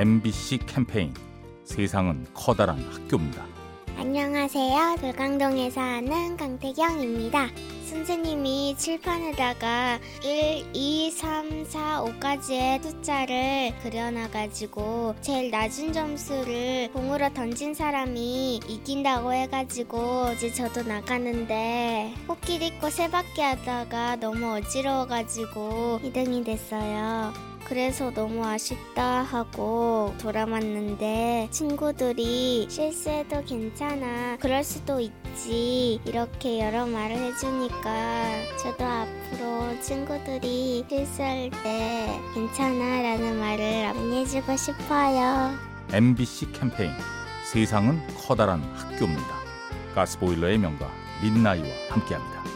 MBC 캠페인 세상은 커다란 학교입니다. 안녕하세요. 돌강동에 사는 강태경입니다. 선생님이 칠판에다가 1, 2, 3, 4, 5까지의 숫자를 그려놔가지고 제일 낮은 점수를 공으로 던진 사람이 이긴다고 해가지고 이제 저도 나가는데 코끼리 입고 세 바퀴 하다가 너무 어지러워가지고 2등이 됐어요. 그래서 너무 아쉽다 하고 돌아왔는데 친구들이 실수해도 괜찮아. 그럴 수도 있지. 이렇게 여러 말을 해주니까 저도 앞으로 친구들이 실수할 때 괜찮아 라는 말을 많이 해주고 싶어요. MBC 캠페인 세상은 커다란 학교입니다. 가스보일러의 명가 민나이와 함께합니다.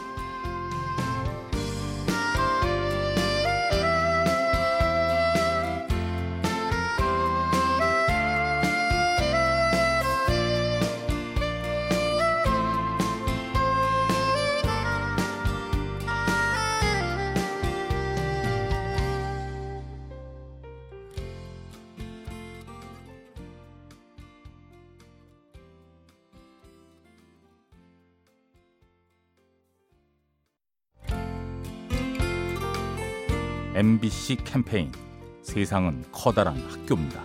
MBC 캠페인 세상은 커다란 학교입니다.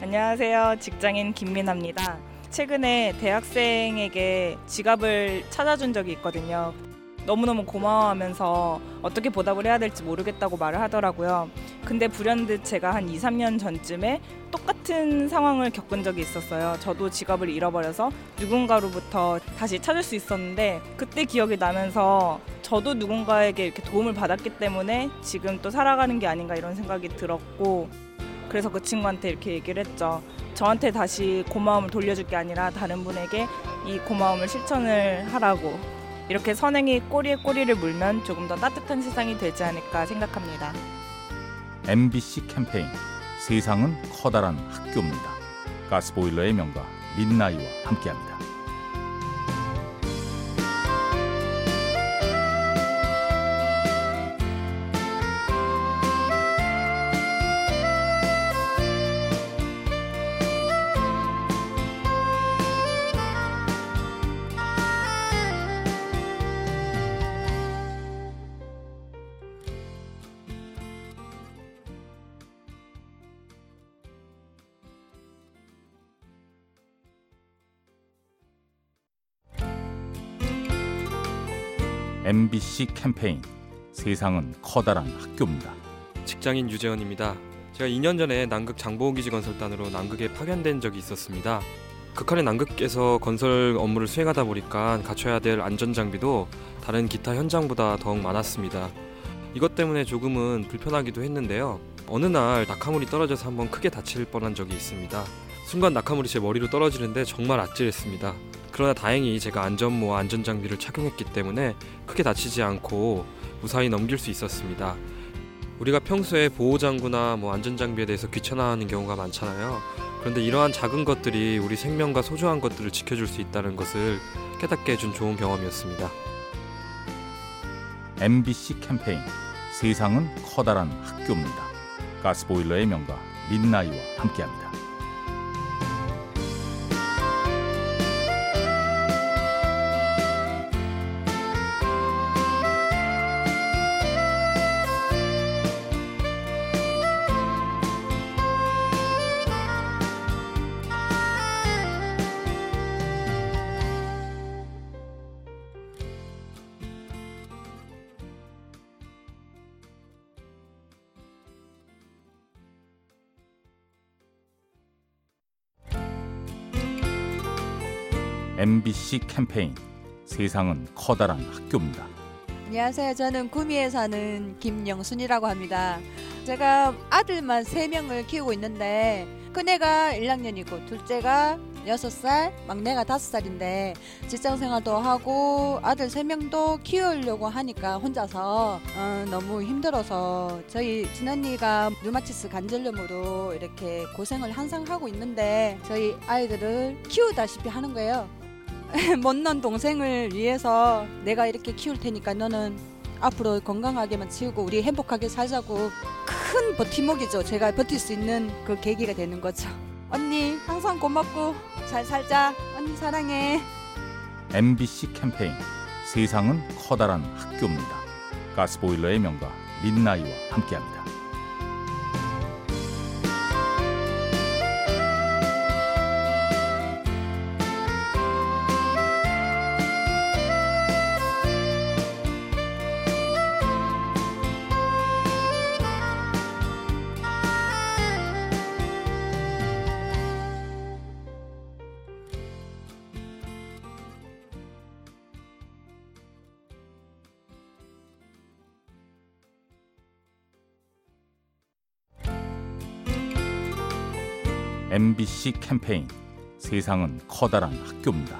안녕하세요. 직장인 김민아입니다. 최근에 대학생에게 지갑을 찾아준 적이 있거든요. 너무너무 고마워하면서 어떻게 보답을 해야 될지 모르겠다고 말을 하더라고요. 근데 불현듯 제가 한 2, 3년 전쯤에 똑같은 상황을 겪은 적이 있었어요. 저도 지갑을 잃어버려서 누군가로부터 다시 찾을 수 있었는데 그때 기억이 나면서 저도 누군가에게 이렇게 도움을 받았기 때문에 지금 또 살아가는 게 아닌가 이런 생각이 들었고 그래서 그 친구한테 이렇게 얘기를 했죠. 저한테 다시 고마움을 돌려줄 게 아니라 다른 분에게 이 고마움을 실천을 하라고 이렇게 선행이 꼬리에 꼬리를 물면 조금 더 따뜻한 세상이 되지 않을까 생각합니다. MBC 캠페인 세상은 커다란 학교입니다. 가스보일러의 명가 민나이와 함께합니다. MBC 캠페인 세상은 커다란 학교입니다. 직장인 유재현입니다. 제가 2년 전에 남극 장보기지 건설단으로 남극에 파견된 적이 있었습니다. 극한의 남극에서 건설 업무를 수행하다 보니까 갖춰야 될 안전 장비도 다른 기타 현장보다 더욱 많았습니다. 이것 때문에 조금은 불편하기도 했는데요. 어느 날 낙하물이 떨어져서 한번 크게 다칠 뻔한 적이 있습니다. 순간 낙하물이 제 머리로 떨어지는데 정말 아찔했습니다. 그러나 다행히 제가 안전모와 안전장비를 착용했기 때문에 크게 다치지 않고 무사히 넘길 수 있었습니다. 우리가 평소에 보호장구나 뭐 안전장비에 대해서 귀찮아하는 경우가 많잖아요. 그런데 이러한 작은 것들이 우리 생명과 소중한 것들을 지켜줄 수 있다는 것을 깨닫게 해준 좋은 경험이었습니다. MBC 캠페인 세상은 커다란 학교입니다. 가스보일러의 명가 민나이와 함께합니다. MBC 캠페인 세상은 커다란 학교입니다. 안녕하세요. 저는 구미에 사는 김영순이라고 합니다. 제가 아들만 세명을 키우고 있는데 큰애가 1학년이고 둘째가 6살, 막내가 5살인데 직장 생활도 하고 아들 3명도 키우려고 하니까 혼자서 어, 너무 힘들어서 저희 친언니가 류마티스 관절염으로 이렇게 고생을 항상 하고 있는데 저희 아이들을 키우다시피 하는 거예요. 못난 동생을 위해서 내가 이렇게 키울 테니까 너는 앞으로 건강하게만 치우고 우리 행복하게 살자고 큰 버팀목이죠. 제가 버틸 수 있는 그 계기가 되는 거죠. 언니 항상 고맙고 잘 살자. 언니 사랑해. MBC 캠페인 세상은 커다란 학교입니다. 가스보일러의 명가 민나이와 함께합니다. MBC 캠페인 세상은 커다란 학교입니다.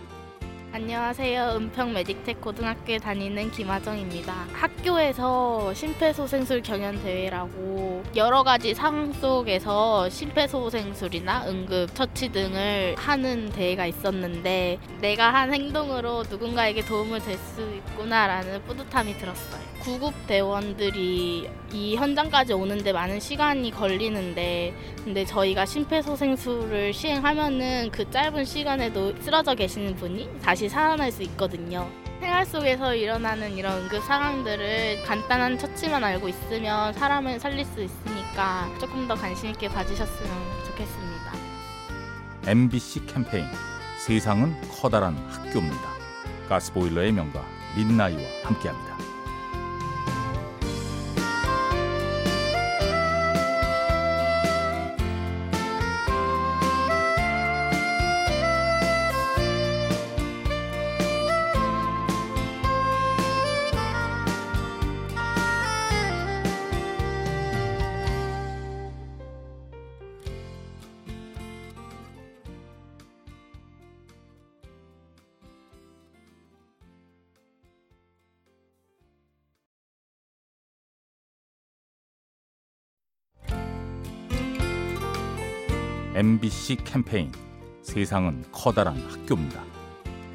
안녕하세요. 은평 메딕텍 고등학교에 다니는 김하정입니다. 학교에서 심폐소생술 경연 대회라고 여러 가지 상황 속에서 심폐소생술이나 응급 처치 등을 하는 대회가 있었는데 내가 한 행동으로 누군가에게 도움을 될 수 있구나라는 뿌듯함이 들었어요. 구급 대원들이 이 현장까지 오는데 많은 시간이 걸리는데 근데 저희가 심폐소생술을 시행하면은 그 짧은 시간에도 쓰러져 계시는 분이 다시 살아날 수 있거든요. 생활 속에서 일어나는 이런 응급 상황들을 간단한 처치만 알고 있으면 사람을 살릴 수 있으니까 조금 더 관심 있게 봐주셨으면 좋겠습니다. MBC 캠페인 세상은 커다란 학교입니다. 가스보일러의 명가 민나이와 함께합니다. MBC 캠페인 세상은 커다란 학교입니다.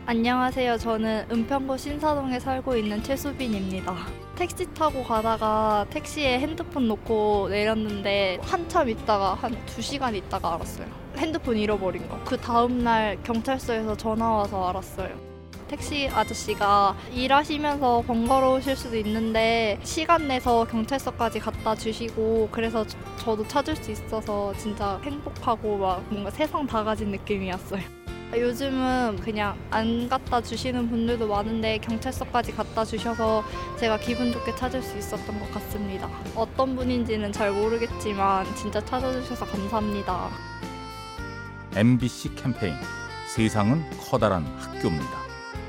안녕하세요. 저는 은평구 신사동에 살고 있는 최수빈입니다. 택시 타고 가다가 택시에 핸드폰 놓고 내렸는데 한참 있다가 한 두시간 있다가 알았어요. 핸드폰 잃어버린 거. 그 다음날 경찰서에서 전화 와서 알았어요. 택시 아저씨가 일하시면서 번거로우실 수도 있는데 시간 내서 경찰서까지 갖다 주시고 그래서 저- 저도 찾을 수 있어서 진짜 행복하고 막 뭔가 세상 다 가진 느낌이었어요. 요즘은 그냥 안 갖다 주시는 분들도 많은데 경찰서까지 갖다 주셔서 제가 기분 좋게 찾을 수 있었던 것 같습니다. 어떤 분인지는 잘 모르겠지만 진짜 찾아주셔서 감사합니다. MBC 캠페인 세상은 커다란 학교입니다.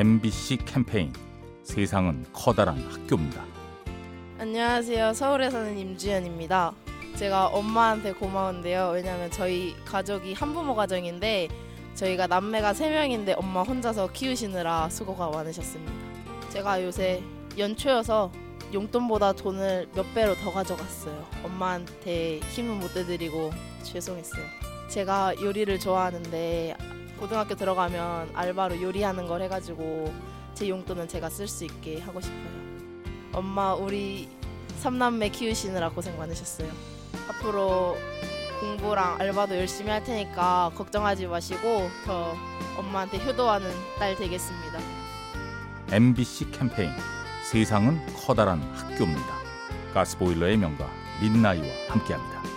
MBC 캠페인 세상은 커다란 학교입니다. 안녕하세요. 서울에 사는 임주연입니다. 제가 엄마한테 고마운데요. 왜냐하면 저희 가족이 한부모 가정인데 저희가 남매가 세명인데 엄마 혼자서 키우시느라 수고가 많으셨습니다. 제가 요새 연초여서 용돈보다 돈을 몇 배로 더 가져갔어요. 엄마한테 힘은 못 대드리고 죄송했어요. 제가 요리를 좋아하는데 고등학교 들어가면 알바로 요리하는 걸 해가지고 제 용돈은 제가 쓸 수 있게 하고 싶어요. 엄마 우리 삼남매 키우시느라 고생 많으셨어요. 앞으로 공부랑 알바도 열심히 할 테니까 걱정하지 마시고 더 엄마한테 효도하는 딸 되겠습니다. MBC 캠페인 세상은 커다란 학교입니다. 가스보일러의 명가 민나이와 함께합니다.